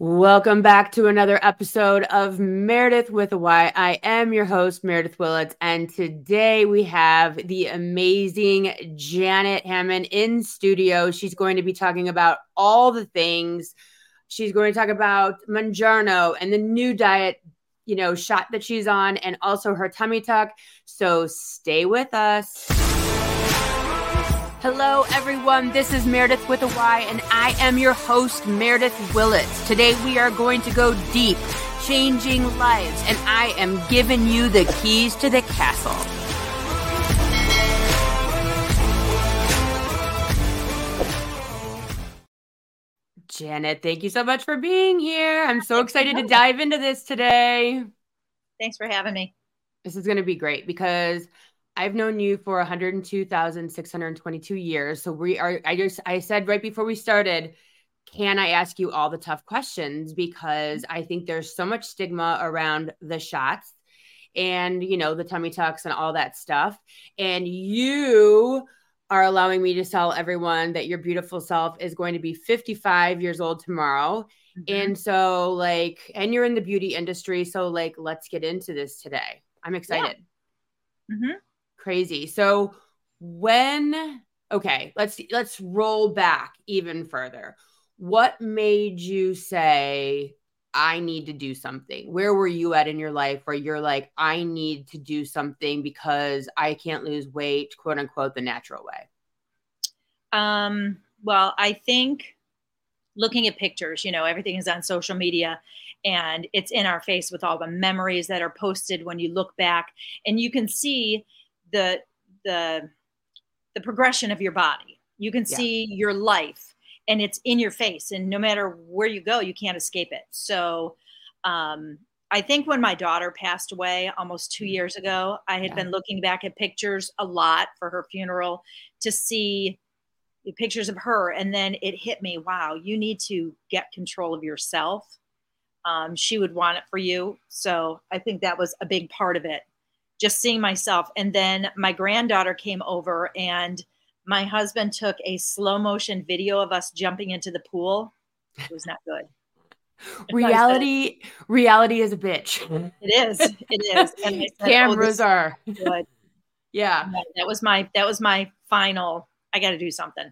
Welcome back to another episode of Meredith with a Y. I am your host, Meredith Willits, and today we have the amazing Janet Hamel in studio. She's going to be talking about all the things. She's going to talk about Mounjaro and the new diet, you know, shot that she's on, and also her tummy tuck. So stay with us. Hello, everyone. This is Meredith with a Y, and I am your host, Meredith Willits. Today, we are going to go deep, changing lives, and I am giving you the keys to the castle. Janet, thank you so much for being here. I'm so excited to dive into this today. Thanks for having me. This is going to be great because I've known you for 102,622 years. So we are, I just, I said right before we started, can I ask you all the tough questions? Because I think there's so much stigma around the shots and, you know, the tummy tucks and all that stuff. And you are allowing me to tell everyone that your beautiful self is going to be 55 years old tomorrow. Mm-hmm. And so, like, and you're in the beauty industry. So, like, let's get into this today. I'm excited. Yeah. Mm-hmm crazy. So when okay, let's let's roll back even further. What made you say I need to do something? Where were you at in your life where you're like I need to do something because I can't lose weight, quote unquote, the natural way? Um, well, I think looking at pictures, you know, everything is on social media and it's in our face with all the memories that are posted when you look back and you can see the the the progression of your body. You can yeah. see your life and it's in your face and no matter where you go you can't escape it. So um I think when my daughter passed away almost 2 mm-hmm. years ago, I had yeah. been looking back at pictures a lot for her funeral to see pictures of her and then it hit me wow you need to get control of yourself um, she would want it for you so i think that was a big part of it just seeing myself. And then my granddaughter came over and my husband took a slow motion video of us jumping into the pool. It was not good. reality reality is a bitch. It is. It is. And said, oh, cameras oh, are good. Yeah. That was my that was my final I got to do something.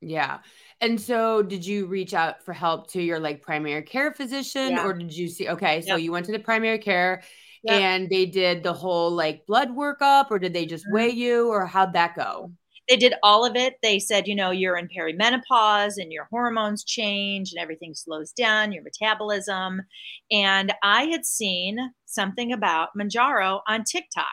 Yeah. And so did you reach out for help to your like primary care physician yeah. or did you see okay, so you went to the primary care and they did the whole like blood workup or did they just weigh mm-hmm. you or how'd that go? They did all of it. They said, you know, you're in perimenopause and your hormones change and everything slows down, your metabolism. And I had seen something about Mounjaro on TikTok.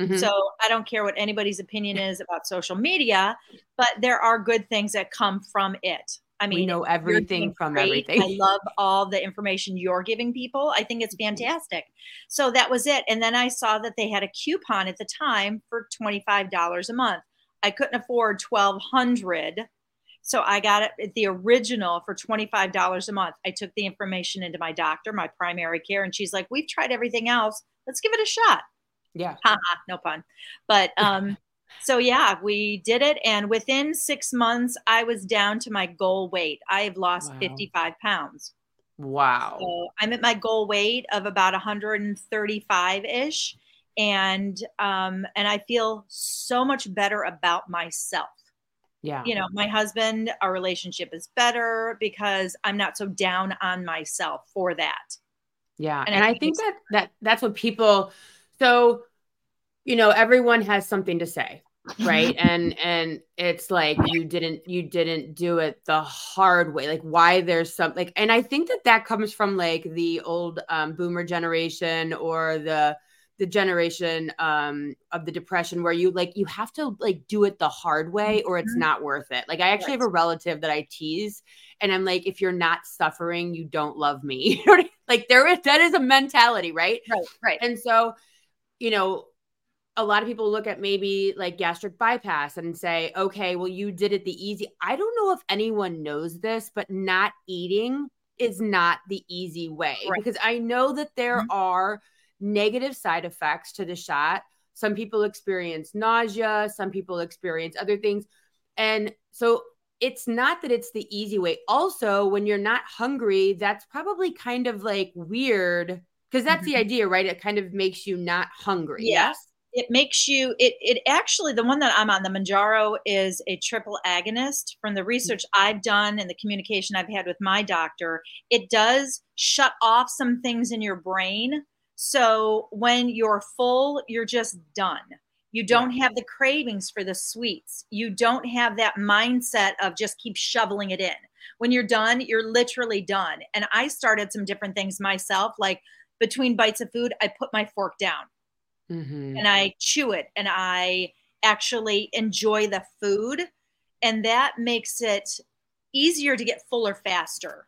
Mm-hmm. So I don't care what anybody's opinion is about social media, but there are good things that come from it. I mean, we know everything from great. everything. I love all the information you're giving people. I think it's fantastic. So that was it. And then I saw that they had a coupon at the time for $25 a month. I couldn't afford 1200 so I got it at the original for $25 a month. I took the information into my doctor, my primary care, and she's like, We've tried everything else. Let's give it a shot. Yeah. Haha, no pun. But um, so yeah, we did it. And within six months, I was down to my goal weight. I have lost wow. 55 pounds. Wow. So I'm at my goal weight of about 135 ish. And um, and I feel so much better about myself. Yeah. You know, my husband, our relationship is better because I'm not so down on myself for that. Yeah. And, and I, I think that that that's what people so you know everyone has something to say right? And and it's like you didn't you didn't do it the hard way. Like why there's some like and i think that that comes from like the old um, boomer generation or the the generation um of the depression where you like you have to like do it the hard way or it's mm-hmm. not worth it. Like i actually have a relative that i tease and i'm like if you're not suffering you don't love me. Like there is that is a mentality right? Right right. And so you know a lot of people look at maybe like gastric bypass and say, okay, well, you did it the easy. I don't know if anyone knows this, but not eating is not the easy way right. because I know that there mm-hmm. are negative side effects to the shot. Some people experience nausea, some people experience other things. And so it's not that it's the easy way. Also, when you're not hungry, that's probably kind of like weird because that's mm-hmm. the idea, right? It kind of makes you not hungry. Yes. It makes you it it actually the one that I'm on the Mounjaro is a triple agonist from the mm-hmm. research I've done and the communication I've had with my doctor. It does shut off some things in your brain. So when you're full, you're just done you don't have the cravings for the sweets. You don't have that mindset of just keep shoveling it in. When you're done, you're literally done. And I started some different things myself, like between bites of food, I put my fork down mm-hmm. and I chew it and I actually enjoy the food. And that makes it easier to get fuller faster.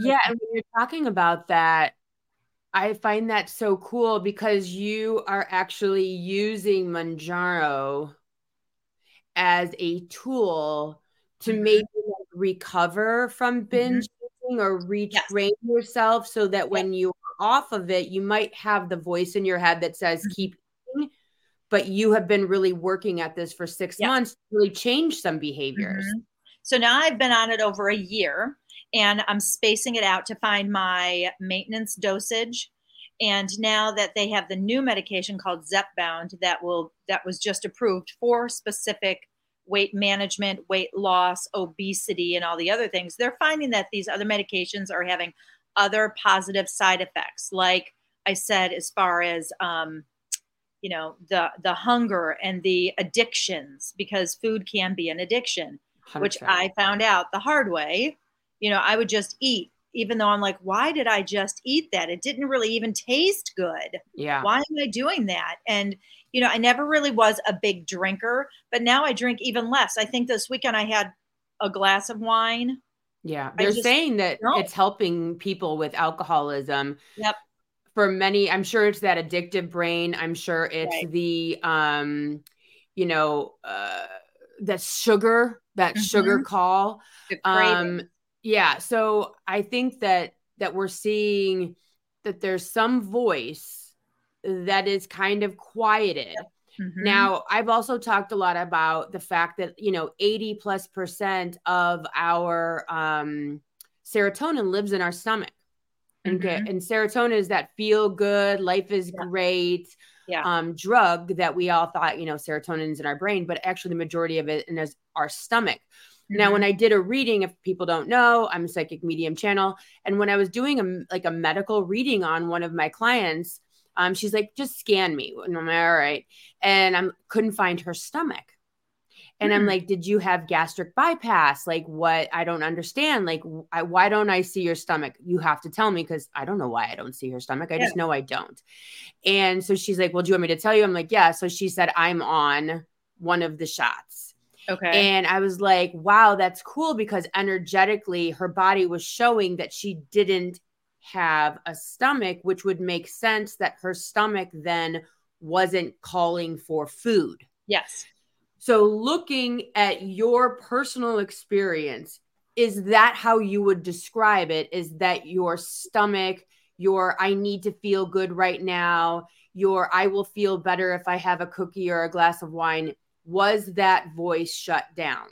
Yeah. And when you're talking about that, I find that so cool because you are actually using Mounjaro as a tool to mm-hmm. maybe recover from mm-hmm. binge mm-hmm. or retrain yes. yourself so that when you're off of it, you might have the voice in your head that says, mm-hmm. keep eating, but you have been really working at this for six months to really change some behaviors. Mm-hmm. So now I've been on it over a year and I'm spacing it out to find my maintenance dosage. And now that they have the new medication called Zepbound that will that was just approved for specific weight management, weight loss, obesity, and all the other things, they're finding that these other medications are having other positive side effects, like I said, as far as um, you know, the the hunger and the addictions, because food can be an addiction, 100%. which I found out the hard way. You know, I would just eat even though I'm like, why did I just eat that? It didn't really even taste good. Yeah. Why am I doing that? And, you know, I never really was a big drinker, but now I drink even less. I think this weekend I had a glass of wine. Yeah. They're saying that don't. it's helping people with alcoholism. Yep. For many, I'm sure it's that addictive brain. I'm sure it's right. the, um, you know, uh, that sugar, that mm-hmm. sugar call. Um, yeah so i think that that we're seeing that there's some voice that is kind of quieted mm-hmm. now i've also talked a lot about the fact that you know 80 plus percent of our um, serotonin lives in our stomach mm-hmm. and, and serotonin is that feel good life is yeah. great yeah. um, drug that we all thought you know serotonin is in our brain but actually the majority of it is our stomach Mm-hmm. Now, when mm-hmm. I did a reading, if people don't know, I'm a psychic medium channel. And when I was doing a like a medical reading on one of my clients, um, she's like, just scan me. And I'm like, all right. And I couldn't find her stomach. And mm-hmm. I'm mm. like, did you have gastric bypass? Like, what? I don't understand. Like, I, why don't I see your stomach? You have to tell me because I don't know why I don't see her stomach. I yeah. just know I don't. And so she's like, well, do you want me to tell you? I'm like, yeah. So she said, I'm on one of the shots. Okay. And I was like, wow, that's cool because energetically her body was showing that she didn't have a stomach, which would make sense that her stomach then wasn't calling for food. Yes. So, looking at your personal experience, is that how you would describe it? Is that your stomach, your I need to feel good right now, your I will feel better if I have a cookie or a glass of wine was that voice shut down?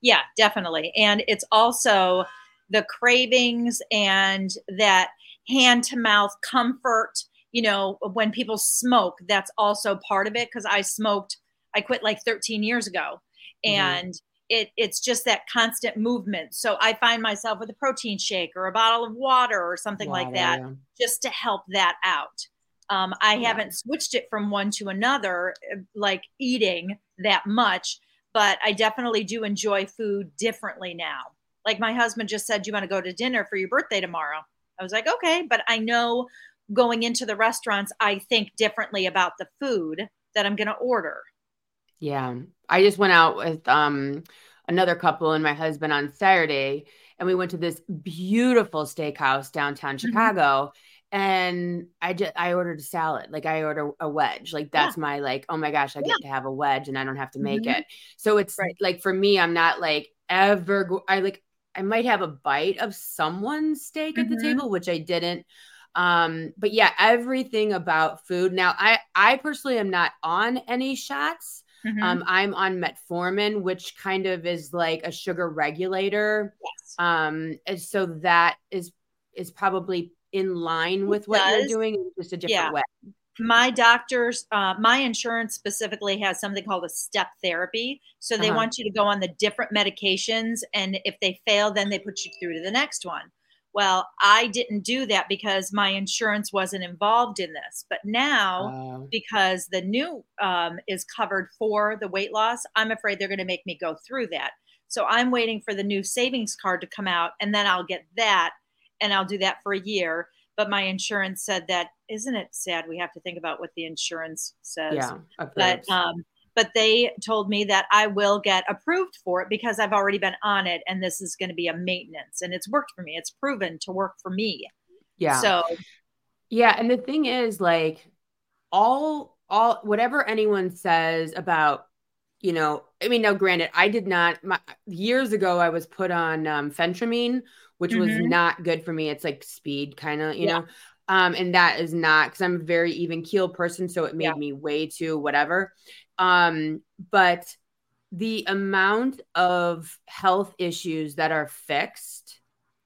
Yeah, definitely. And it's also the cravings and that hand to mouth comfort. You know, when people smoke, that's also part of it because I smoked, I quit like 13 years ago. Mm-hmm. And mm-hmm. it, it's just that constant movement. So I find myself with a protein shake or a bottle of water or something water, like that yeah. just to help that out. Um, I yeah. haven't switched it from one to another, uh, like eating that much, but I definitely do enjoy food differently now. Like my husband just said, you want to go to dinner for your birthday tomorrow? I was like, Okay, but I know going into the restaurants, I think differently about the food that I'm going to order. Yeah. I just went out with um, another couple and my husband on Saturday, and we went to this beautiful steakhouse downtown mm-hmm. Chicago and I just I ordered a salad. Like I order a wedge. Like that's yeah. my like, oh my gosh, I get yeah. to have a wedge and I don't have to make mm-hmm. it. So it's right. like for me, I'm not like ever go- I like I might have a bite of someone's steak mm-hmm. at the mm-hmm. table, which I didn't. Um, but yeah, everything about food. Now I I personally am not on any shots. Mm-hmm. Um, I'm on metformin, which kind of is like a sugar regulator. Yes. Um, and so that is is probably in line with what you're doing, just a different yeah. way. My doctors, uh, my insurance specifically has something called a step therapy. So they uh-huh. want you to go on the different medications, and if they fail, then they put you through to the next one. Well, I didn't do that because my insurance wasn't involved in this. But now, uh, because the new um, is covered for the weight loss, I'm afraid they're going to make me go through that. So I'm waiting for the new savings card to come out, and then I'll get that, and I'll do that for a year. But my insurance said that isn't it sad? We have to think about what the insurance says. Yeah, but um, but they told me that I will get approved for it because I've already been on it and this is going to be a maintenance and it's worked for me. It's proven to work for me. Yeah. So yeah, and the thing is like all all whatever anyone says about you know, I mean, now granted, I did not my, years ago I was put on um phentermine, which mm-hmm. was not good for me. It's like speed kind of, you yeah. know. Um, and that is not because I'm a very even keel person, so it made yeah. me way too whatever. Um, but the amount of health issues that are fixed,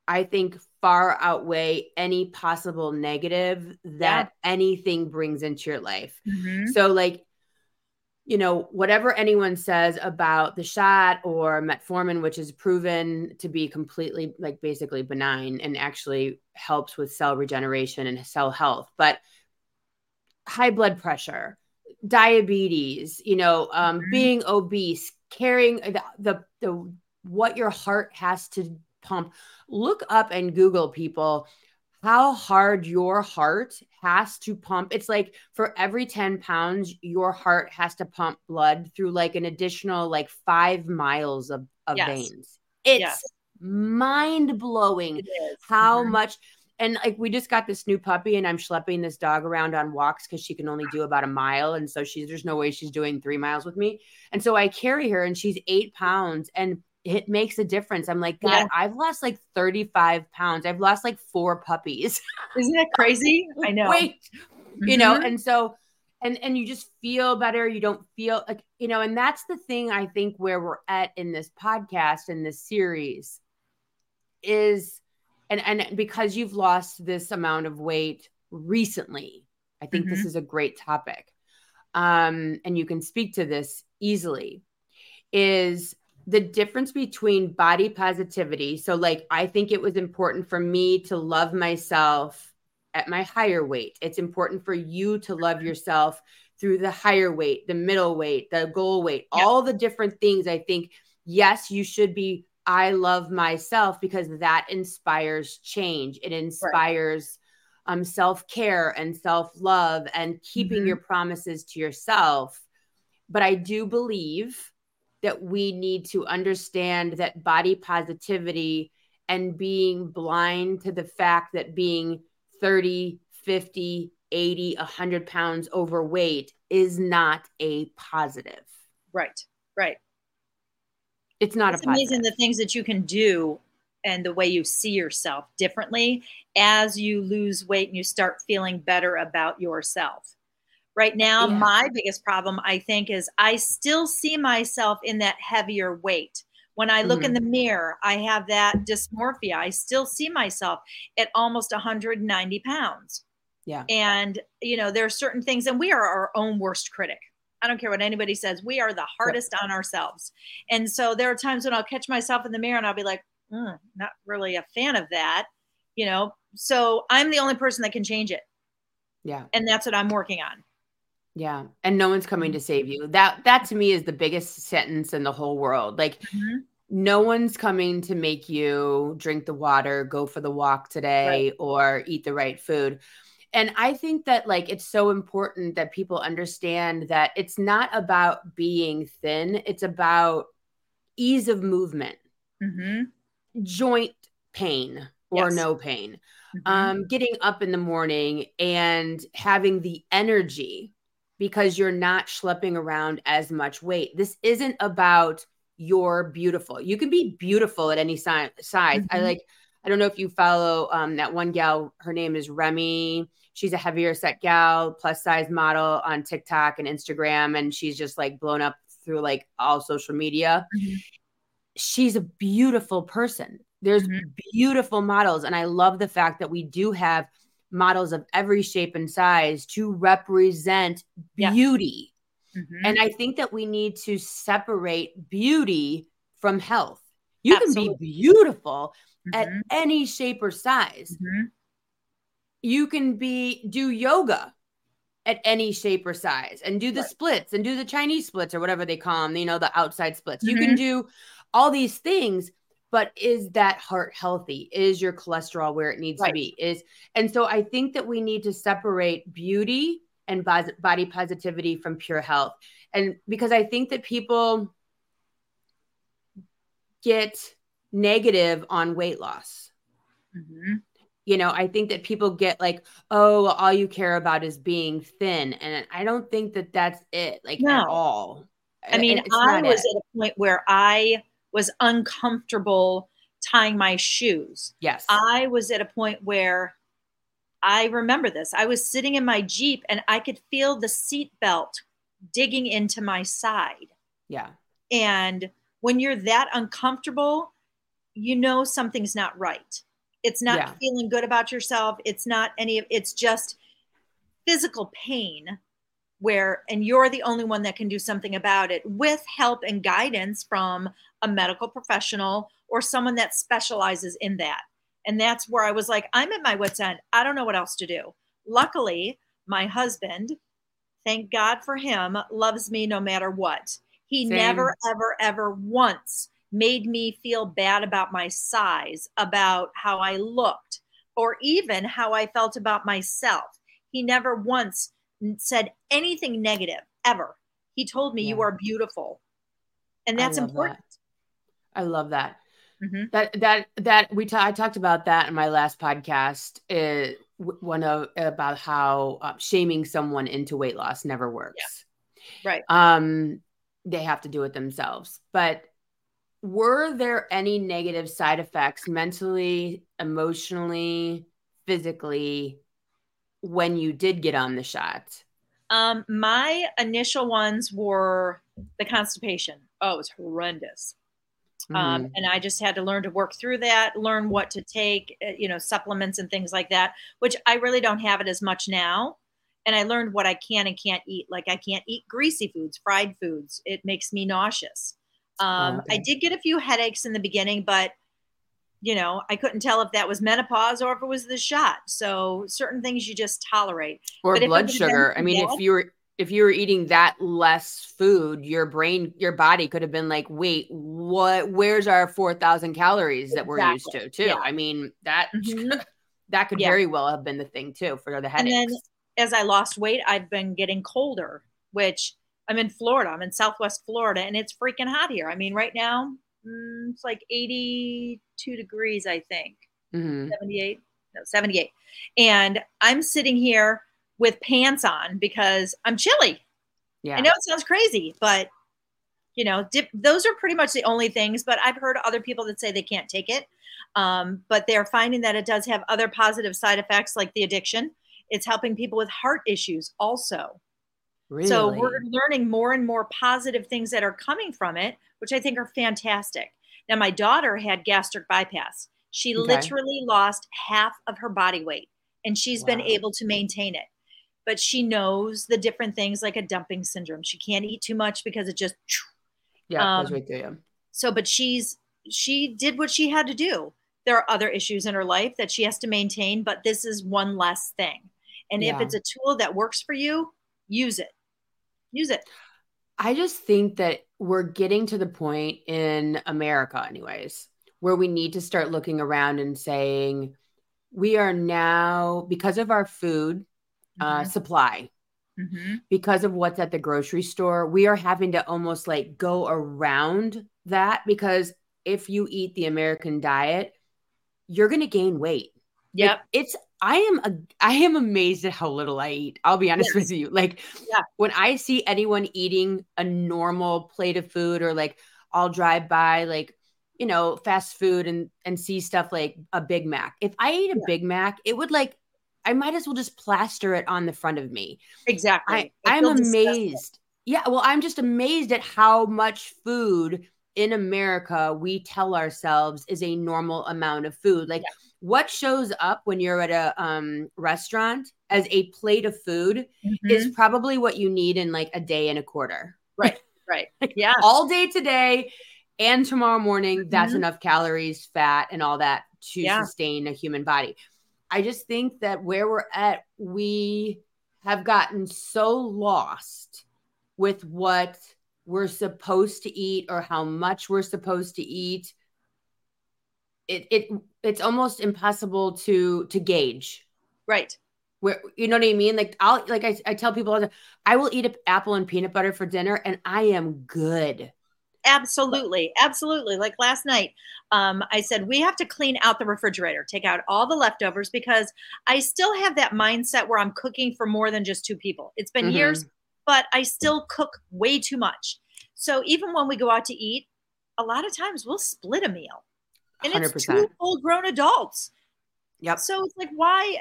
I think far outweigh any possible negative that yeah. anything brings into your life. Mm-hmm. So, like, you know, whatever anyone says about the shot or metformin, which is proven to be completely, like, basically benign and actually helps with cell regeneration and cell health, but high blood pressure, diabetes, you know, um, mm-hmm. being obese, carrying the, the, the what your heart has to pump. Look up and Google people how hard your heart has to pump. It's like for every 10 pounds, your heart has to pump blood through like an additional like five miles of, of yes. veins. It's yes. mind blowing how mm-hmm. much and like we just got this new puppy and i'm schlepping this dog around on walks because she can only do about a mile and so she's there's no way she's doing three miles with me and so i carry her and she's eight pounds and it makes a difference i'm like god yeah. i've lost like 35 pounds i've lost like four puppies isn't that crazy i know wait mm-hmm. you know and so and and you just feel better you don't feel like you know and that's the thing i think where we're at in this podcast in this series is and and because you've lost this amount of weight recently i think mm-hmm. this is a great topic um and you can speak to this easily is the difference between body positivity so like i think it was important for me to love myself at my higher weight it's important for you to love yourself through the higher weight the middle weight the goal weight yep. all the different things i think yes you should be I love myself because that inspires change. It inspires right. um, self care and self love and keeping mm-hmm. your promises to yourself. But I do believe that we need to understand that body positivity and being blind to the fact that being 30, 50, 80, 100 pounds overweight is not a positive. Right, right it's not a positive. it's amazing the things that you can do and the way you see yourself differently as you lose weight and you start feeling better about yourself. Right now, yeah. my biggest problem, I think, is I still see myself in that heavier weight. When I look mm-hmm. in the mirror, I have that dysmorphia. I still see myself at almost 190 pounds. Yeah. And, you know, there are certain things, and we are our own worst critic. I don't care what anybody says. We are the hardest on ourselves. And so there are times when I'll catch myself in the mirror and I'll be like, mm, not really a fan of that, you know? So I'm the only person that can change it. Yeah. And that's what I'm working on. Yeah. And no one's coming to save you. That that to me is the biggest sentence in the whole world. Like mm-hmm. no one's coming to make you drink the water, go for the walk today right. or eat the right food and I think that like it's so important that people understand that it's not about being thin, it's about ease of movement, mm-hmm. joint pain or yes. no pain, mm-hmm. um, getting up in the morning and having the energy because you're not schlepping around as much weight. This isn't about you're beautiful. You can be beautiful at any si- size. Mm-hmm. I like I don't know if you follow um, that one gal. Her name is Remy. She's a heavier set gal, plus size model on TikTok and Instagram, and she's just like blown up through like all social media. Mm-hmm. She's a beautiful person. There's mm-hmm. beautiful models, and I love the fact that we do have models of every shape and size to represent beauty. Yeah. Mm-hmm. And I think that we need to separate beauty from health. You Absolutely. can be beautiful mm-hmm. at any shape or size. Mm-hmm. You can be do yoga at any shape or size and do the right. splits and do the Chinese splits or whatever they call them, you know, the outside splits. You can mm-hmm. do all these things but is that heart healthy is your cholesterol where it needs right. to be is and so i think that we need to separate beauty and body positivity from pure health and because i think that people get negative on weight loss mm-hmm. you know i think that people get like oh all you care about is being thin and i don't think that that's it like no. at all i mean i was it. at a point where i was uncomfortable tying my shoes. Yes. I was at a point where I remember this. I was sitting in my Jeep and I could feel the seat belt digging into my side. Yeah. And when you're that uncomfortable, you know something's not right. It's not yeah. feeling good about yourself. It's not any of it's just physical pain where and you're the only one that can do something about it with help and guidance from a medical professional or someone that specializes in that. And that's where i was like i'm at my wits end. I don't know what else to do. Luckily my husband thank god for him loves me no matter what. He Same. never ever ever once made me feel bad about my size about how i looked or even how i felt about myself. He never once said anything negative ever. He told me yeah. you are beautiful. And that's I important. That. I love that. Mm-hmm. That that that we ta- I talked about that in my last podcast. Uh, one of about how uh, shaming someone into weight loss never works. Yeah. Right. Um, they have to do it themselves. But were there any negative side effects mentally, emotionally, physically when you did get on the shot? Um, my initial ones were the constipation. Oh, it was horrendous. Um, mm-hmm. Um, and I just had to learn to work through that, learn what to take, uh, you know, supplements and things like that, which I really don't have it as much now. And I learned what I can and can't eat. Like I can't eat greasy foods, fried foods. It makes me nauseous. Um, okay. I did get a few headaches in the beginning, but you know, I couldn't tell if that was menopause or if it was the shot. So certain things you just tolerate. Or but blood sugar. I mean, if you were if you were eating that less food, your brain, your body could have been like, wait, what where's our four thousand calories that we're used to too? Yeah. I mean, that mm-hmm. that could yeah. very well have been the thing too for the headaches. And then as I lost weight, I've been getting colder, which I'm in Florida. I'm in Southwest Florida and it's freaking hot here. I mean, right now mm, it's like 82 degrees, I think. Mm-hmm. 78, no, 78. And I'm sitting here with pants on because I'm chilly. Yeah. I know it sounds crazy, but you know, dip, those are pretty much the only things. But I've heard other people that say they can't take it. Um, but they're finding that it does have other positive side effects like the addiction. It's helping people with heart issues also. Really? So we're learning more and more positive things that are coming from it, which I think are fantastic. Now, my daughter had gastric bypass. She okay. literally lost half of her body weight and she's wow. been able to maintain it. But she knows the different things like a dumping syndrome. She can't eat too much because it just yeah, um, right you. So, but she's she did what she had to do. There are other issues in her life that she has to maintain, but this is one less thing. And yeah. if it's a tool that works for you, use it use it. I just think that we're getting to the point in America, anyways, where we need to start looking around and saying, we are now, because of our food uh, mm-hmm. supply, mm-hmm. because of what's at the grocery store, we are having to almost like go around that because if you eat the American diet, you're going to gain weight. Yep. it's I am a, I am amazed at how little I eat. I'll be honest yes. with you. Like yeah. when I see anyone eating a normal plate of food or like I'll drive by like you know, fast food and and see stuff like a Big Mac. If I ate a yeah. Big Mac, it would like I might as well just plaster it on the front of me. Exactly. I, I'm amazed. Disgusting. Yeah, well, I'm just amazed at how much food in America we tell ourselves is a normal amount of food. Like yeah. what shows up when you're at a um, restaurant as a plate of food mm-hmm. is probably what you need in like a day and a quarter. Right. Right. yeah. All day today and tomorrow morning, that's mm-hmm. enough calories, fat, and all that to yeah. sustain a human body. I just think that where we're at, we have gotten so lost with what we're supposed to eat or how much we're supposed to eat it it it's almost impossible to to gauge. Right. Where you know what i mean? Like i'll like i, I tell people i will eat an apple and peanut butter for dinner and i am good. Absolutely. Absolutely. Like last night um, i said we have to clean out the refrigerator take out all the leftovers because i still have that mindset where i'm cooking for more than just two people. It's been mm-hmm. years but I still cook way too much. So even when we go out to eat, a lot of times we'll split a meal. And 100%. it's two full grown adults. Yep. So it's like, why?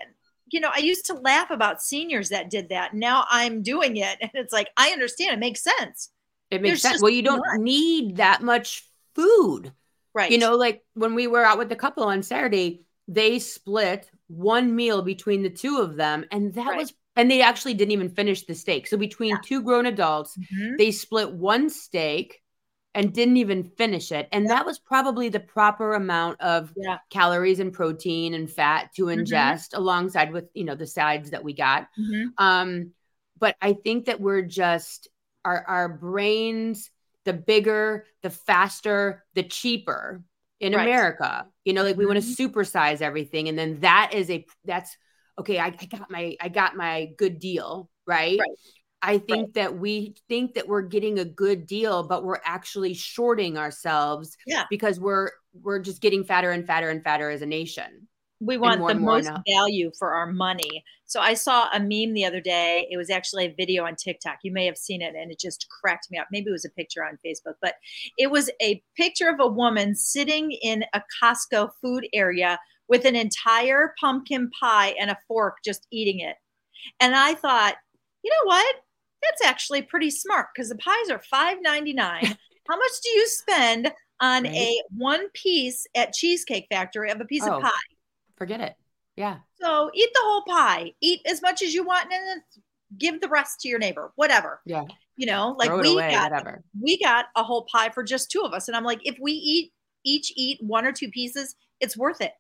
You know, I used to laugh about seniors that did that. Now I'm doing it. And it's like, I understand. It makes sense. It makes There's sense. Well, you don't much. need that much food. Right. You know, like when we were out with the couple on Saturday, they split one meal between the two of them. And that right. was and they actually didn't even finish the steak. So between yeah. two grown adults, mm-hmm. they split one steak and didn't even finish it. And yeah. that was probably the proper amount of yeah. calories and protein and fat to mm-hmm. ingest mm-hmm. alongside with, you know, the sides that we got. Mm-hmm. Um, but I think that we're just our our brains, the bigger, the faster, the cheaper in right. America. You know, like we want to mm-hmm. supersize everything. And then that is a that's okay, I, I got my I got my good deal, right? right. I think right. that we think that we're getting a good deal, but we're actually shorting ourselves yeah. because we're we're just getting fatter and fatter and fatter as a nation. We want the most value for our money. So I saw a meme the other day. It was actually a video on TikTok. You may have seen it and it just cracked me up. Maybe it was a picture on Facebook, but it was a picture of a woman sitting in a Costco food area with an entire pumpkin pie and a fork just eating it. And I thought, you know what? That's actually pretty smart because the pies are $5.99. How much do you spend on right. a one piece at Cheesecake Factory of a piece oh, of pie? Forget it. Yeah. So eat the whole pie. Eat as much as you want and then give the rest to your neighbor. Whatever. Yeah. You know, like we away, got whatever. we got a whole pie for just two of us. And I'm like, if we eat each eat one or two pieces, it's worth it.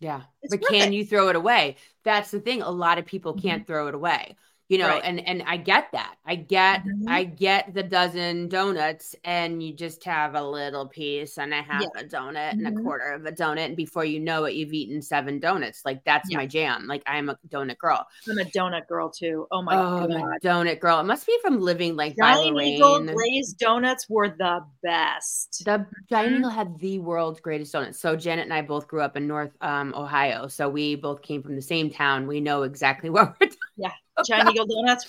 Yeah. It's but can you throw it away? That's the thing. A lot of people can't mm-hmm. throw it away you know right. and and i get that i get mm-hmm. i get the dozen donuts and you just have a little piece and a half yeah. a donut mm-hmm. and a mm-hmm. quarter of a donut and before you know it you've eaten seven donuts like that's yeah. my jam like i'm a donut girl i'm a donut girl too oh my oh, god donut girl it must be from living like giant eagle glazed donuts were the best the giant mm-hmm. eagle had the world's greatest donuts so janet and i both grew up in north um, ohio so we both came from the same town we know exactly what we're talking yeah Giant Eagle donuts,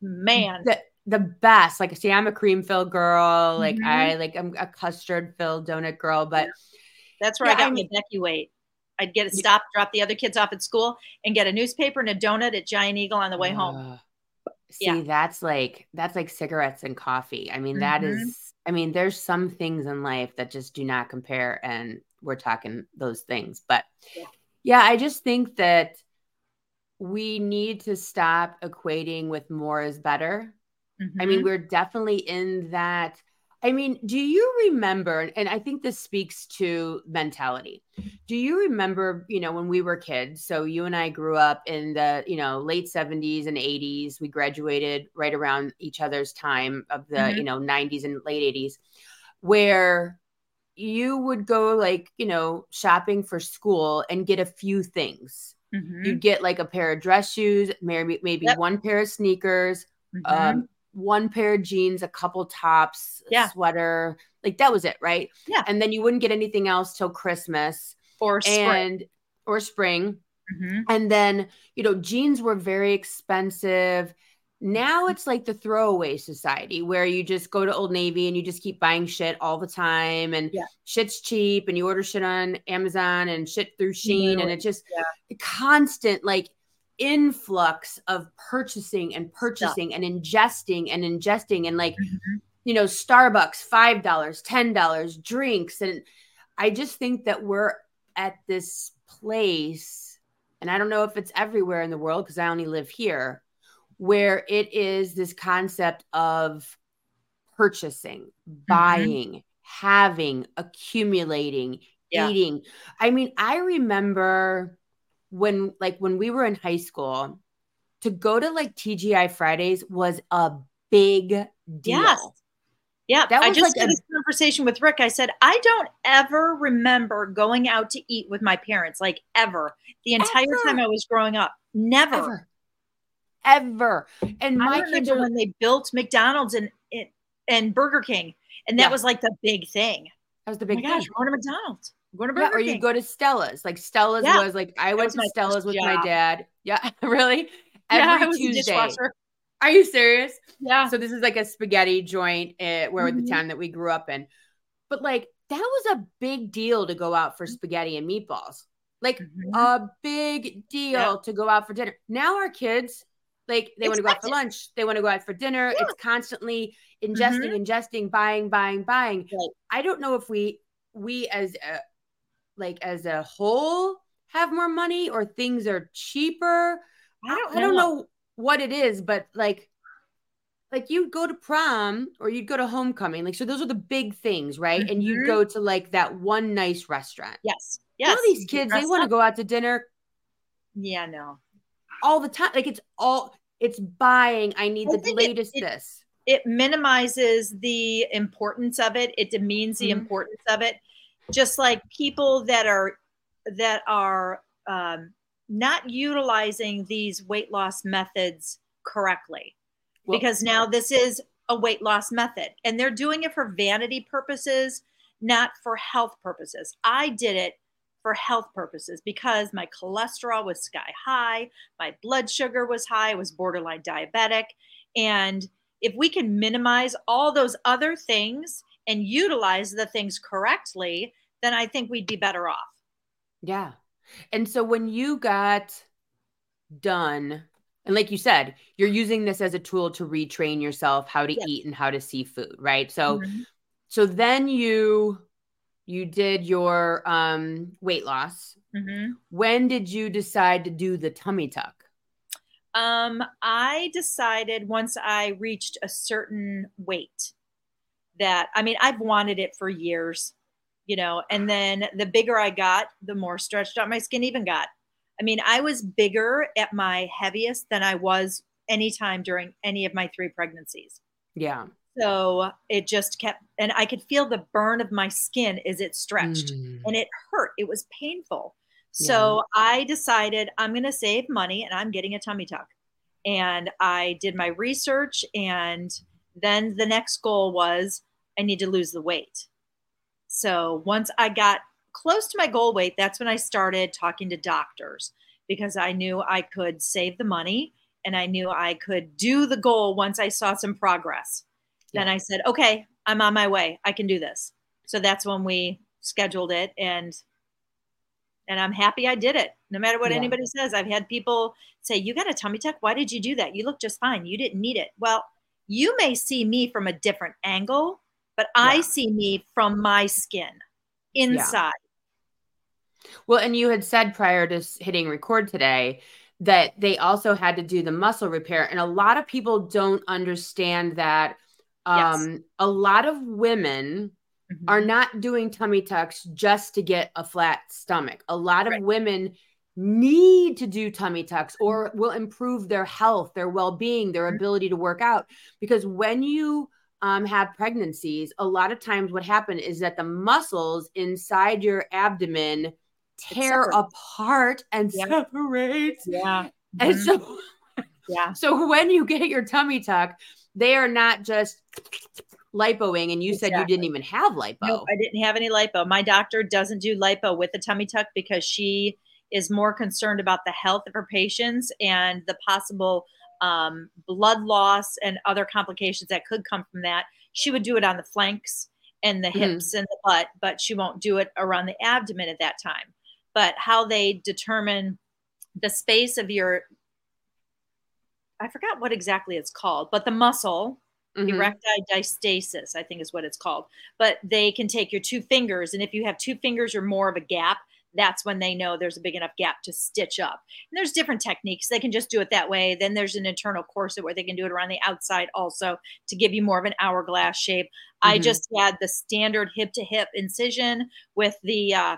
man. The, the best. Like, see, I'm a cream filled girl. Like, mm-hmm. I like I'm a custard filled donut girl. But that's where yeah, I got I my Becky weight. I'd get a stop, drop the other kids off at school, and get a newspaper and a donut at Giant Eagle on the way uh, home. See, yeah. that's like that's like cigarettes and coffee. I mean, mm-hmm. that is. I mean, there's some things in life that just do not compare, and we're talking those things. But yeah, yeah I just think that we need to stop equating with more is better. Mm-hmm. I mean, mm-hmm. we're definitely in that. I mean, do you remember? And I think this speaks to mentality. Do you remember, you know, when we were kids? So you and I grew up in the, you know, late 70s and 80s. We graduated right around each other's time of the, mm-hmm. you know, 90s and late 80s, where you would go like, you know, shopping for school and get a few things Mm-hmm. You'd get like a pair of dress shoes, maybe maybe yep. one pair of sneakers, mm-hmm. um, one pair of jeans, a couple tops, yeah. sweater. Like that was it, right? Yeah. And then you wouldn't get anything else till Christmas or spring. and or spring. Mm-hmm. And then, you know, jeans were very expensive Now it's like the throwaway society where you just go to Old Navy and you just keep buying shit all the time and Yeah. shit's cheap and you order shit on Amazon and shit through Shein and it's just Yeah. constant like influx of purchasing and purchasing and ingesting and ingesting and like Mhm. you know Starbucks $5, $10 drinks and I just think that we're at this place and I don't know if it's everywhere in the world because I only live here where it is this concept of purchasing, mm-hmm. buying, having, accumulating, Yeah. eating. I mean, I remember when like when we were in high school to go to like TGI Fridays was a big deal. Yes. Yeah, That I was just like had a- this conversation with Rick. I said, I don't ever remember going out to eat with my parents, like ever, the entire Ever. time I was growing up. Never. Ever. Ever. And my kids are when they built McDonald's and and, Burger King, and that Yeah. was like the big thing. that was the Oh my big gosh, thing. going to McDonald's. Going to Yeah, or King. you go to Stella's. Like Stella's Yeah. was like I went to Stella's with my dad. Yeah, really? Every Tuesday. Are you serious? Yeah. So this is like a spaghetti joint uh, where Mhm. the town that we grew up in. But like that was a big deal to go out for spaghetti and meatballs. Like Mhm. a big deal Yeah. to go out for dinner. Now our kids like they want to go out for lunch, they want to go out for dinner. Yeah. Mm-hmm. It's constantly ingesting, ingesting, buying, buying, buying. Right. I don't know if we we as a like as a whole have more money or things are cheaper. I don't, I don't know what it is, but like like you'd go to prom or you'd go to homecoming. Like so those are the big things, right? And you'd Mhm. go to like that one nice restaurant. Yes. Yes. these kids, they want to go out to dinner Yeah, no. all the time. Like it's all it's buying. I need I the think it- latest it- this. it minimizes the importance of it it demeans the Mhm. importance of it just like people that are that are um, not utilizing these weight loss methods correctly Well- because now this is a weight loss method and they're doing it for vanity purposes not for health purposes i did it for health purposes because my cholesterol was sky high my blood sugar was high i was borderline diabetic and if we can minimize all those other things and utilize the things correctly, then I think we'd be better off. Yeah. And so when you got done, and like you said, you're using this as a tool to retrain yourself how to Yes. eat and how to see food, right? So Mhm. so then you you did your um weight loss. Mhm. When did you decide to do the tummy tuck? Um, I decided once I reached a certain weight that I mean, I've wanted it for years, you know, and then the bigger I got, the more stretched out my skin even got. I mean, I was bigger at my heaviest than I was anytime during any of my three pregnancies. Yeah. So it just kept, and I could feel the burn of my skin as it stretched. Mm. and it hurt. It was painful. So I decided I'm going to save money and I'm getting a tummy tuck. And I did my research. And then the next goal was I need to lose the weight. So once I got close to my goal weight, that's when I started talking to doctors because I knew I could save the money and I knew I could do the goal once I saw some progress. Then Yeah. I said, okay, I'm on my way. I can do this. So that's when we scheduled it and and I'm happy I did it. No matter what Yeah. anybody says, I've had people say, "You got a tummy tuck? Why did you do that? You look just fine. You didn't need it." Well, you may see me from a different angle, but I see me from my skin inside. Well, and you had said prior to hitting record today that they also had to do the muscle repair. And a lot of people don't understand that Yes. um, a lot of women Mhm. are not doing tummy tucks just to get a flat stomach. A lot of Right. women need to do tummy tucks or will improve their health, their well being, their Mhm. ability to work out. Because when you um, have pregnancies, a lot of times what happens is that the muscles inside your abdomen tear apart and Yeah. separate. yeah. And Mhm. so, yeah. so when you get your tummy tuck, they are not just lipoing. And you said you didn't even have lipo. Nope, I didn't have any lipo. My doctor doesn't do lipo with the tummy tuck because she is more concerned about the health of her patients and the possible um, blood loss and other complications that could come from that. She would do it on the flanks and the mm-hmm. hips and the butt, but she won't do it around the abdomen at that time. But how they determine the space of your, I forgot what exactly it's called, but the muscle, mm-hmm. erecti diastasis, I think is what it's called. But they can take your two fingers, and if you have two fingers or more of a gap, that's when they know there's a big enough gap to stitch up. And there's different techniques. They can just do it that way. Then there's an internal corset where they can do it around the outside also to give you more of an hourglass shape. Mm-hmm. I just had the standard hip to hip incision with the, uh,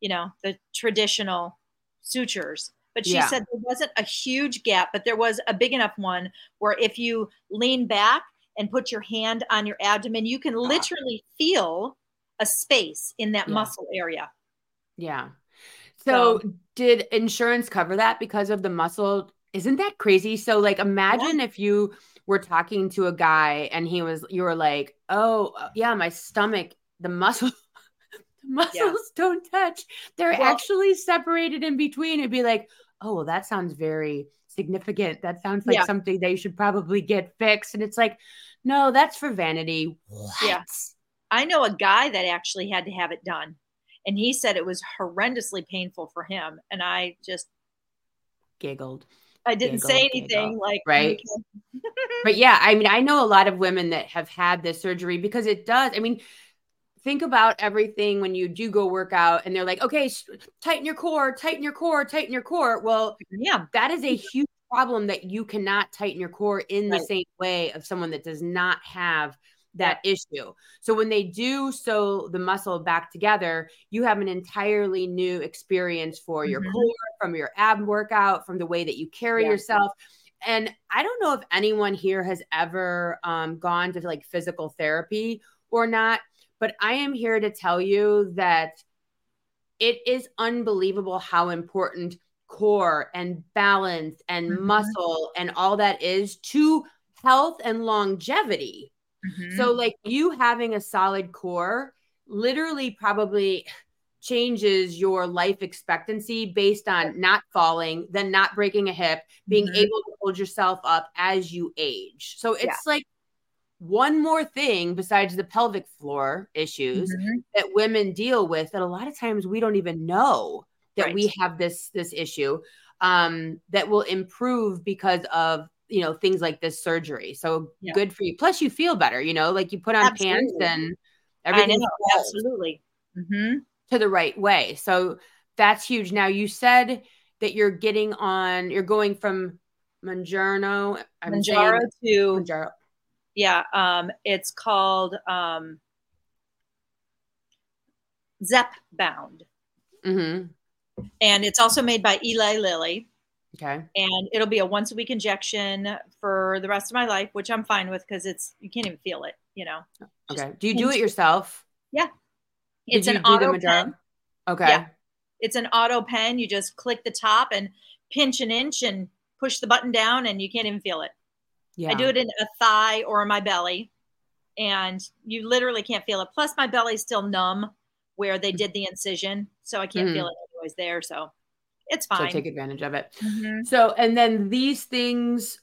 you know, the traditional sutures. But she yeah. said there wasn't a huge gap, but there was a big enough one where if you lean back and put your hand on your abdomen, you can ah. literally feel a space in that yeah. muscle area. Yeah. So, so, did insurance cover that because of the muscle? Isn't that crazy? So like imagine yeah. if you were talking to a guy and he was you were like, "Oh, yeah, my stomach, the muscle the muscles yeah. don't touch. They're well, actually separated in between." It'd be like, "Oh, well that sounds very significant. That sounds like yeah. something they should probably get fixed." And it's like, "No, that's for vanity." What? Yeah. I know a guy that actually had to have it done and he said it was horrendously painful for him and i just giggled i didn't giggled, say anything giggled. like right but yeah i mean i know a lot of women that have had this surgery because it does i mean think about everything when you do go work out and they're like okay tighten your core tighten your core tighten your core well yeah that is a huge problem that you cannot tighten your core in right. the same way of someone that does not have that yeah. issue. So when they do sew the muscle back together, you have an entirely new experience for your mm-hmm. core, from your ab workout, from the way that you carry yeah. yourself. And I don't know if anyone here has ever um, gone to like physical therapy or not, but I am here to tell you that it is unbelievable how important core and balance and mm-hmm. muscle and all that is to health and longevity Mm-hmm. So, like you having a solid core literally probably changes your life expectancy based on not falling, then not breaking a hip, being mm-hmm. able to hold yourself up as you age. So, it's yeah. like one more thing besides the pelvic floor issues mm-hmm. that women deal with that a lot of times we don't even know that right. we have this this issue um, that will improve because of you know things like this surgery so yeah. good for you plus you feel better you know like you put on absolutely. pants and everything absolutely mm-hmm. to the right way so that's huge now you said that you're getting on you're going from Mounjaro Mounjaro to. Yeah um it's called um Zepbound mm-hmm. and it's also made by Eli Lilly Okay. And it'll be a once a week injection for the rest of my life, which I'm fine with because it's you can't even feel it, you know. Okay. Do you do it yourself? Yeah. It's an auto pen. Okay. Yeah. It's an auto pen. You just click the top and pinch an inch and push the button down and you can't even feel it. Yeah. I do it in a thigh or my belly and you literally can't feel it. Plus my belly's still numb where they did the incision. So I can't mm-hmm. feel it anyways there. So it's fine. So take advantage of it. Mm-hmm. So, and then these things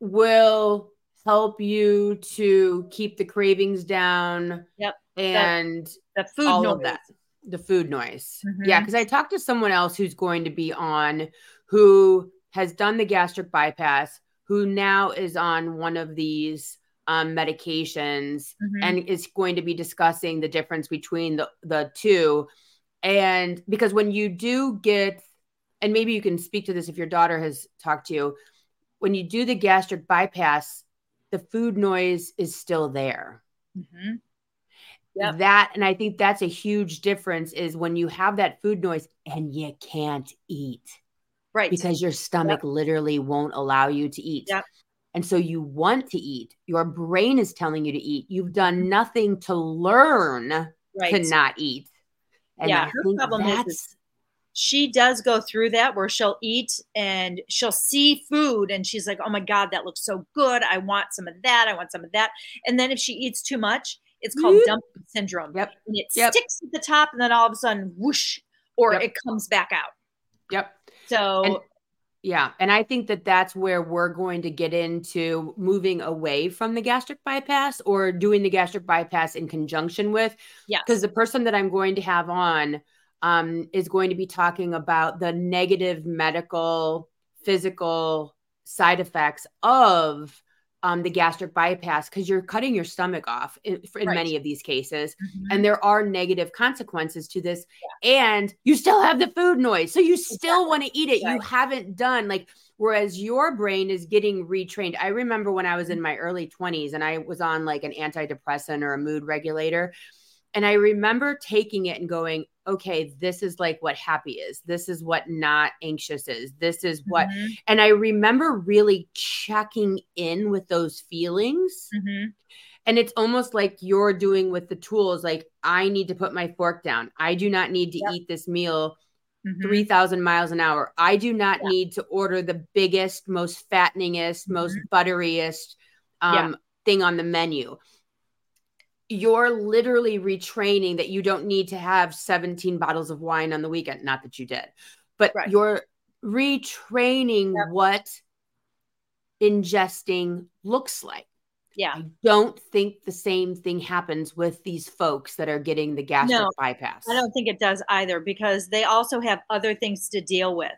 will help you to keep the cravings down. Yep. And the, the food noise. That, the food noise. Mm-hmm. Yeah. Cause I talked to someone else who's going to be on who has done the gastric bypass, who now is on one of these um, medications mm-hmm. and is going to be discussing the difference between the, the two. And because when you do get and maybe you can speak to this if your daughter has talked to you when you do the gastric bypass the food noise is still there mm-hmm. yep. that and i think that's a huge difference is when you have that food noise and you can't eat right because your stomach yep. literally won't allow you to eat yep. and so you want to eat your brain is telling you to eat you've done nothing to learn right. to not eat and yeah I her problem is she does go through that where she'll eat and she'll see food and she's like, oh my God, that looks so good. I want some of that. I want some of that. And then if she eats too much, it's called mm-hmm. dumping syndrome. Yep. And it yep. sticks at the top and then all of a sudden, whoosh, or yep. it comes back out. Yep. So, and Yeah. And I think that that's where we're going to get into moving away from the gastric bypass or doing the gastric bypass in conjunction with. Yeah. Because the person that I'm going to have on um, is going to be talking about the negative medical, physical side effects of um, the gastric bypass because you're cutting your stomach off in, in right. many of these cases. Mm-hmm. And there are negative consequences to this. Yeah. And you still have the food noise. So you still exactly. want to eat it. Right. You haven't done like, whereas your brain is getting retrained. I remember when I was in mm-hmm. my early 20s and I was on like an antidepressant or a mood regulator. And I remember taking it and going, okay, this is like what happy is. This is what not anxious is. This is what, mm-hmm. and I remember really checking in with those feelings. Mm-hmm. And it's almost like you're doing with the tools like, I need to put my fork down. I do not need to yep. eat this meal mm-hmm. 3,000 miles an hour. I do not yeah. need to order the biggest, most fatteningest, most mm-hmm. butteriest um, yeah. thing on the menu you're literally retraining that you don't need to have 17 bottles of wine on the weekend. Not that you did, but right. you're retraining yep. what ingesting looks like. Yeah. I don't think the same thing happens with these folks that are getting the gastric no, bypass. I don't think it does either because they also have other things to deal with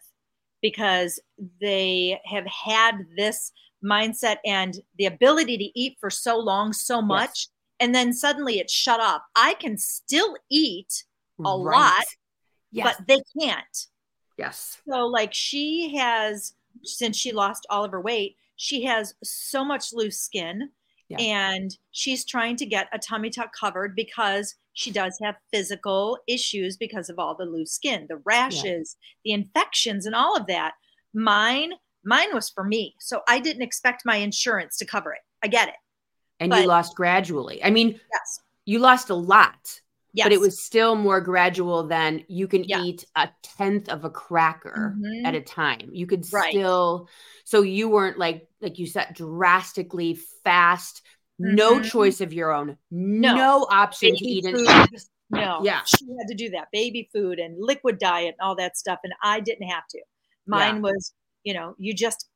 because they have had this mindset and the ability to eat for so long, so much. Yes and then suddenly it's shut off. I can still eat a right. lot, yes. but they can't. Yes. So, like, she has, since she lost all of her weight, she has so much loose skin yeah. and she's trying to get a tummy tuck covered because she does have physical issues because of all the loose skin, the rashes, yeah. the infections, and all of that. Mine, mine was for me. So I didn't expect my insurance to cover it. I get it and but, you lost gradually. I mean, yes. you lost a lot. Yes. But it was still more gradual than you can yeah. eat a tenth of a cracker mm-hmm. at a time. You could right. still so you weren't like like you said drastically fast, mm-hmm. no choice of your own, no, no option baby to eat it. No, yeah, she had to do that baby food and liquid diet and all that stuff, and I didn't have to. Mine yeah. was, you know, you just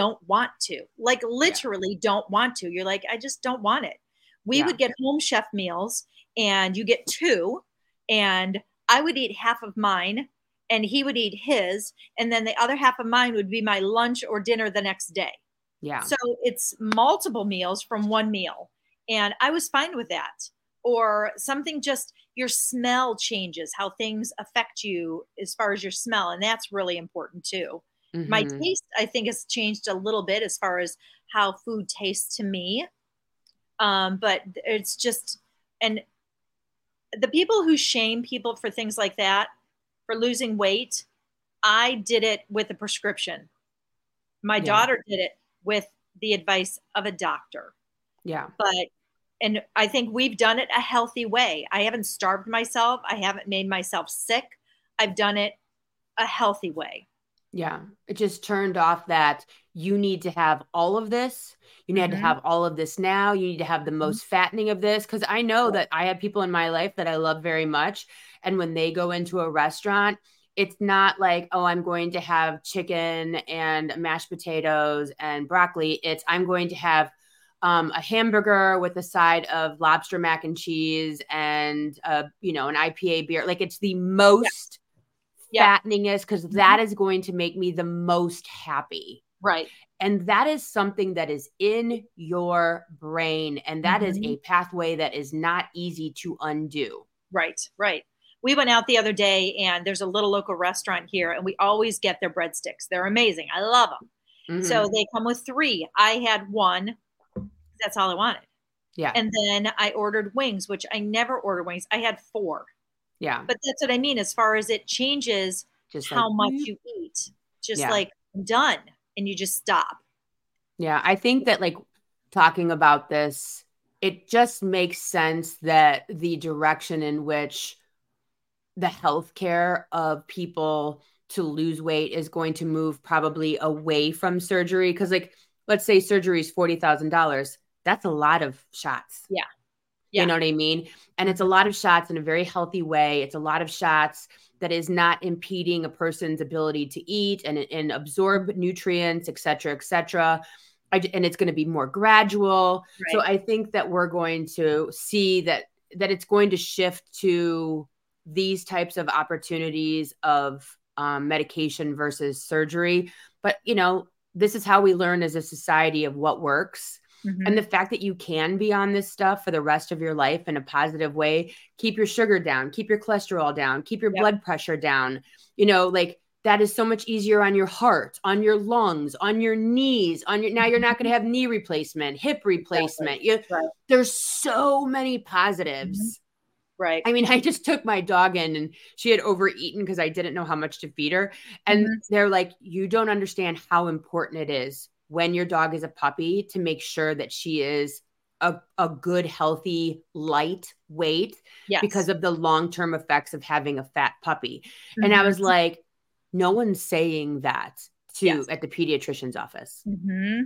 don't want to, like literally yeah. don't want to. You're like, I just don't want it. We yeah. would get home chef meals and you get two, and I would eat half of mine and he would eat his, and then the other half of mine would be my lunch or dinner the next day. Yeah. So it's multiple meals from one meal. And I was fine with that. Or something just your smell changes, how things affect you as far as your smell. And that's really important too. Mm-hmm. My taste, I think, has changed a little bit as far as how food tastes to me. Um, but it's just, and the people who shame people for things like that, for losing weight, I did it with a prescription. My yeah. daughter did it with the advice of a doctor. Yeah. But, and I think we've done it a healthy way. I haven't starved myself, I haven't made myself sick. I've done it a healthy way. Yeah. It just turned off that you need to have all of this. You need mm-hmm. to have all of this now. You need to have the mm-hmm. most fattening of this. Cause I know that I have people in my life that I love very much. And when they go into a restaurant, it's not like, oh, I'm going to have chicken and mashed potatoes and broccoli. It's I'm going to have um, a hamburger with a side of lobster mac and cheese and uh, you know an IPA beer. Like it's the most yeah. fattening is because mm-hmm. going to make me the most happy. Right. And that is something that is in your brain. And that mm-hmm. is a pathway that is not easy to undo. Right, right. We went out the other day and there's a little local restaurant here and we always get their breadsticks. They're amazing. I love them. Mm-hmm. So they come with three. I had one. That's all I wanted. Yeah. And then I ordered wings, which I never order wings. I had four. Yeah. But that's what I mean as far as it changes just how like, much mm-hmm. you eat. Just yeah. like done and you just stop. Yeah, I think that like talking about this it just makes sense that the direction in which the healthcare of people to lose weight is going to move probably away from surgery because like let's say surgery is $40,000 that's a lot of shots. Yeah. Yeah. You know what I mean? And it's a lot of shots in a very healthy way. It's a lot of shots that is not impeding a person's ability to eat and, and absorb nutrients, et cetera, et cetera. I, and it's going to be more gradual. Right. So I think that we're going to see that that it's going to shift to these types of opportunities of um, medication versus surgery. But you know, this is how we learn as a society of what works. Mm-hmm. And the fact that you can be on this stuff for the rest of your life in a positive way, keep your sugar down, keep your cholesterol down, keep your yep. blood pressure down. You know, like that is so much easier on your heart, on your lungs, on your knees, on your now you're not going to mm-hmm. have knee replacement, hip replacement. You, right. There's so many positives. Mm-hmm. Right. I mean, I just took my dog in and she had overeaten because I didn't know how much to feed her. And mm-hmm. they're like, you don't understand how important it is when your dog is a puppy to make sure that she is a, a good, healthy, light weight yes. because of the long term effects of having a fat puppy. Mm-hmm. And I was mm-hmm. like, no one's saying that to yes. at the pediatrician's office. Mm-hmm.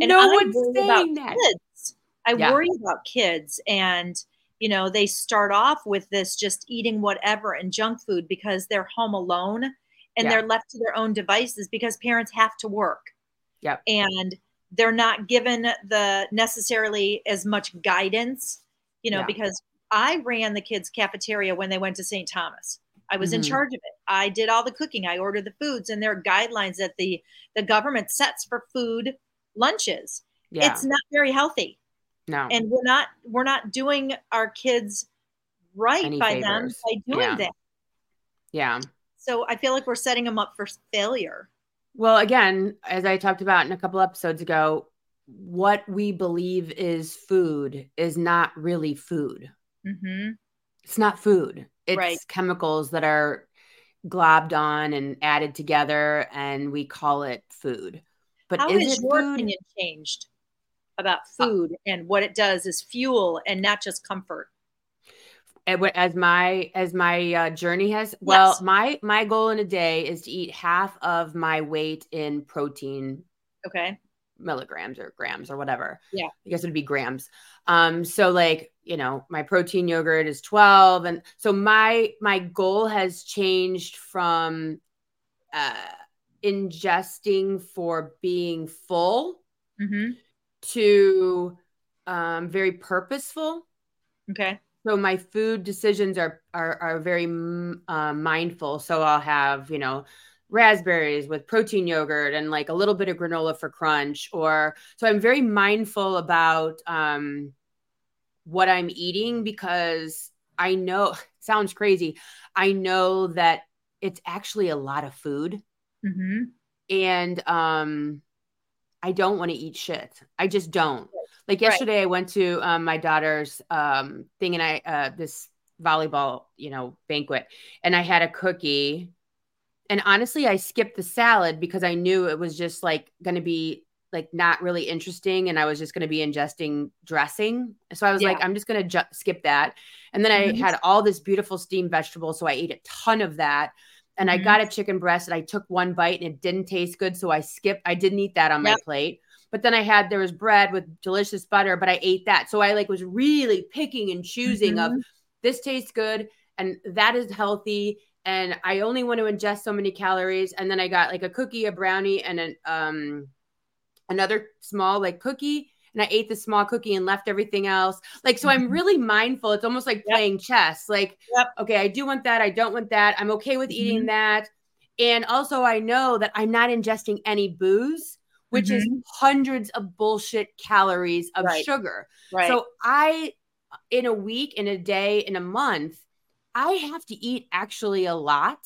And no I one's saying that. Kids. I yeah. worry about kids and you know they start off with this just eating whatever and junk food because they're home alone and yeah. they're left to their own devices because parents have to work. Yep. And they're not given the necessarily as much guidance, you know, yeah. because I ran the kids' cafeteria when they went to St. Thomas. I was mm-hmm. in charge of it. I did all the cooking. I ordered the foods, and there are guidelines that the the government sets for food lunches. Yeah. It's not very healthy. No, and we're not we're not doing our kids right Any by favors. them by doing yeah. that. Yeah. So I feel like we're setting them up for failure. Well, again, as I talked about in a couple episodes ago, what we believe is food is not really food. Mm-hmm. It's not food. It's right. chemicals that are globbed on and added together, and we call it food. But how is your food? opinion changed about uh, food uh, and what it does is fuel and not just comfort? As my as my uh, journey has well yes. my my goal in a day is to eat half of my weight in protein okay. milligrams or grams or whatever. Yeah. I guess it'd be grams. Um so like you know my protein yogurt is 12 and so my my goal has changed from uh ingesting for being full mm-hmm. to um very purposeful okay so my food decisions are are are very uh, mindful. So I'll have you know raspberries with protein yogurt and like a little bit of granola for crunch. Or so I'm very mindful about um, what I'm eating because I know sounds crazy. I know that it's actually a lot of food, mm-hmm. and um, I don't want to eat shit. I just don't. Like yesterday, right. I went to um, my daughter's um, thing and I uh, this volleyball, you know, banquet, and I had a cookie. And honestly, I skipped the salad because I knew it was just like going to be like not really interesting, and I was just going to be ingesting dressing. So I was yeah. like, I'm just going to ju- skip that. And then I mm-hmm. had all this beautiful steamed vegetable, so I ate a ton of that and I mm-hmm. got a chicken breast and I took one bite and it didn't taste good. So I skipped, I didn't eat that on yep. my plate. But then I had there was bread with delicious butter, but I ate that. So I like was really picking and choosing mm-hmm. of this tastes good and that is healthy. And I only want to ingest so many calories. And then I got like a cookie, a brownie, and an um another small like cookie. And I ate the small cookie and left everything else. Like, so I'm mm-hmm. really mindful. It's almost like yep. playing chess. Like, yep. okay, I do want that. I don't want that. I'm okay with eating mm-hmm. that. And also, I know that I'm not ingesting any booze which mm-hmm. is hundreds of bullshit calories of right. sugar. Right. So I, in a week, in a day, in a month, I have to eat actually a lot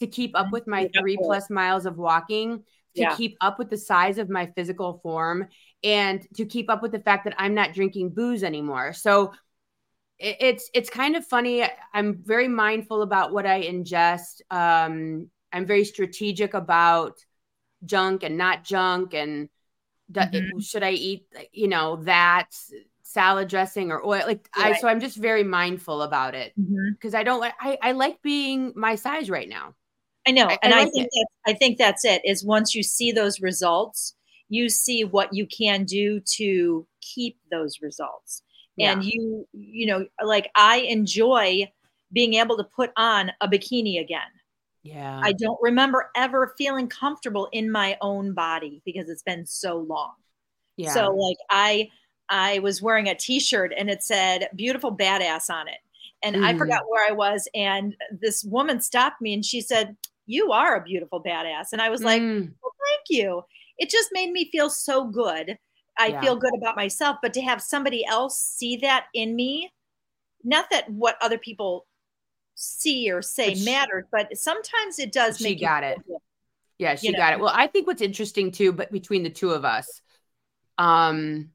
to keep up with my three plus miles of walking, to yeah. keep up with the size of my physical form, and to keep up with the fact that I'm not drinking booze anymore. So it's it's kind of funny. I'm very mindful about what I ingest. Um, I'm very strategic about junk and not junk and mm-hmm. should I eat you know that salad dressing or oil like right. I so I'm just very mindful about it because mm-hmm. I don't I I like being my size right now. I know, I, and I, like I think that, I think that's it. Is once you see those results, you see what you can do to keep those results, yeah. and you you know like I enjoy being able to put on a bikini again. Yeah. I don't remember ever feeling comfortable in my own body because it's been so long. Yeah. So like I I was wearing a t-shirt and it said beautiful badass on it. And I Mm. forgot where I was and this woman stopped me and she said, "You are a beautiful badass." And I was like, Mm. well, "Thank you." It just made me feel so good. I Yeah. feel good about myself, but to have somebody else see that in me, not that what other people see or say she- matters, but sometimes it does She got it. good. Yeah, she you know. got it. Well, I think what's interesting too, but between the two of us, um,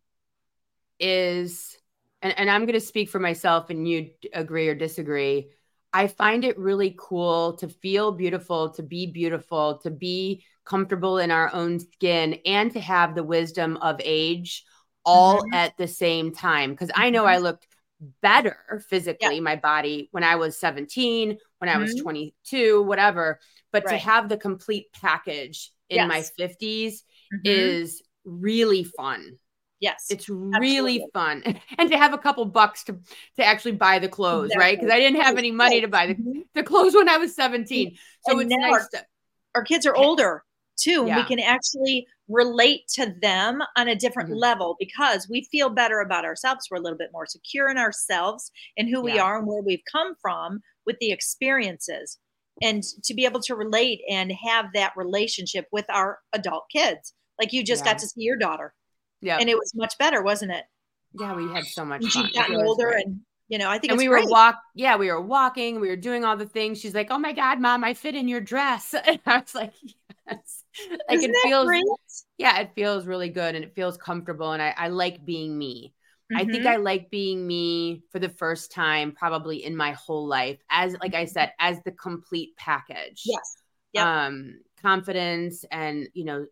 is and, and I'm gonna speak for myself and you agree or disagree. I find it really cool to feel beautiful, to be beautiful, to be comfortable in our own skin, and to have the wisdom of age all Mhm. at the same time. Because I know I looked better physically, my body, when I was 17, when I was Mhm. 22, whatever. But to have the complete package in my Yes. 50s Mhm. is really fun. yes. It's really Absolutely. fun. And to have a couple bucks to to actually buy the clothes, right? Because I didn't have any money to buy the, Mhm. the clothes when I was 17. So And it's nice to our kids are older too and we can actually relate to them on a different Mhm. level because we feel better about ourselves we're a little bit more secure in ourselves and who we are and where we've come from with the experiences and to be able to relate and have that relationship with our adult kids like you just Yeah. got to see your daughter yeah. and it was much better wasn't it yeah, we had so much she's It older great. and you know i think and we great. were walk yeah we were walking we were doing all the things she's like oh my god mom i fit in your dress and i was like like Isn't it feels great? yeah it feels really good and it feels comfortable and i, I like being me i think Mhm. i like being me for the first time probably in my whole life as like i said as the complete package yes Yep. um confidence and you know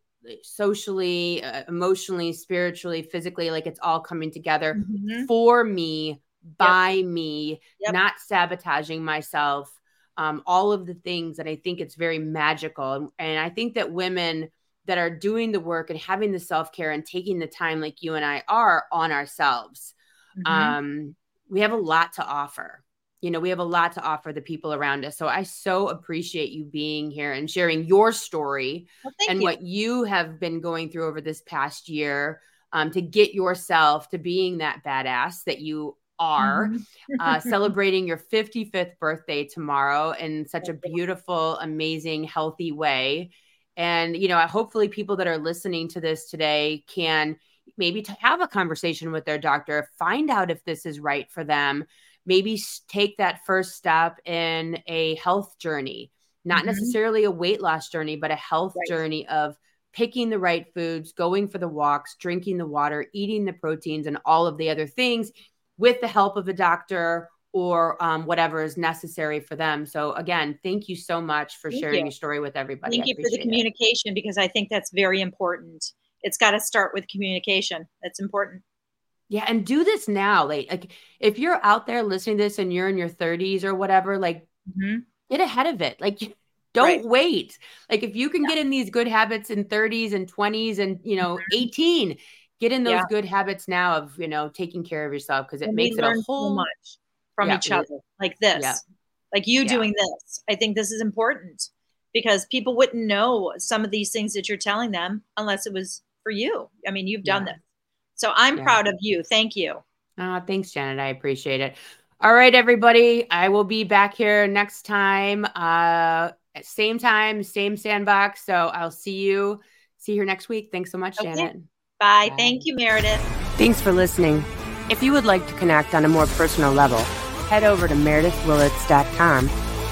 socially uh, emotionally spiritually physically like it's all coming together Mhm. for me by me Yep. not sabotaging myself um, all of the things that i think it's very magical and, and i think that women that are doing the work and having the self-care and taking the time like you and i are on ourselves Mhm. um, we have a lot to offer you know we have a lot to offer the people around us so i so appreciate you being here and sharing your story Well, and you. what you have been going through over this past year um, to get yourself to being that badass that you are Mhm. uh, celebrating your 55th birthday tomorrow in such a beautiful amazing healthy way and you know hopefully people that are listening to this today can maybe to have a conversation with their doctor find out if this is right for them maybe take that first step in a health journey not Mhm. necessarily a weight loss journey but a health Right. journey of picking the right foods going for the walks drinking the water eating the proteins and all of the other things with the help of a doctor or um, whatever is necessary for them so again thank you so much for Thank sharing you. your story with everybody Thank I you for the appreciate it. communication because I think that's very important. It's got to start with communication. That's important. Yeah, and do this now. Like, like if you're out there listening to this and you're in your 30s or whatever, like Mhm. get ahead of it. Like don't Right. wait. Like if you can get in these good habits in 30s and 20s and you know 18, get in those. Yeah. good habits now of you know taking care of yourself because it And makes it a learn so whole much from Yeah, each other, like this, Yeah. like you doing this. I think this is important because people wouldn't know some of these things that you're telling them unless it was for you. I mean, you've done this. So I'm proud of you. Thank you. Ah, thanks, Janet. I appreciate it. All right, everybody. I will be back here next time. Uh at same time, same sandbox. So I'll see you. See you here next week. Thanks so much, Okay. Janet. Bye. Bye. Thank you, Meredith. Thanks for listening. If you would like to connect on a more personal level, head over to meredithwillits.com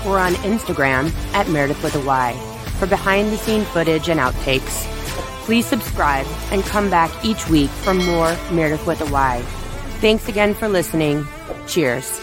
or on Instagram at Meredith with a Y for behind the scene footage and outtakes. Please subscribe and come back each week for more Meredith with a Y. Thanks again for listening. Cheers.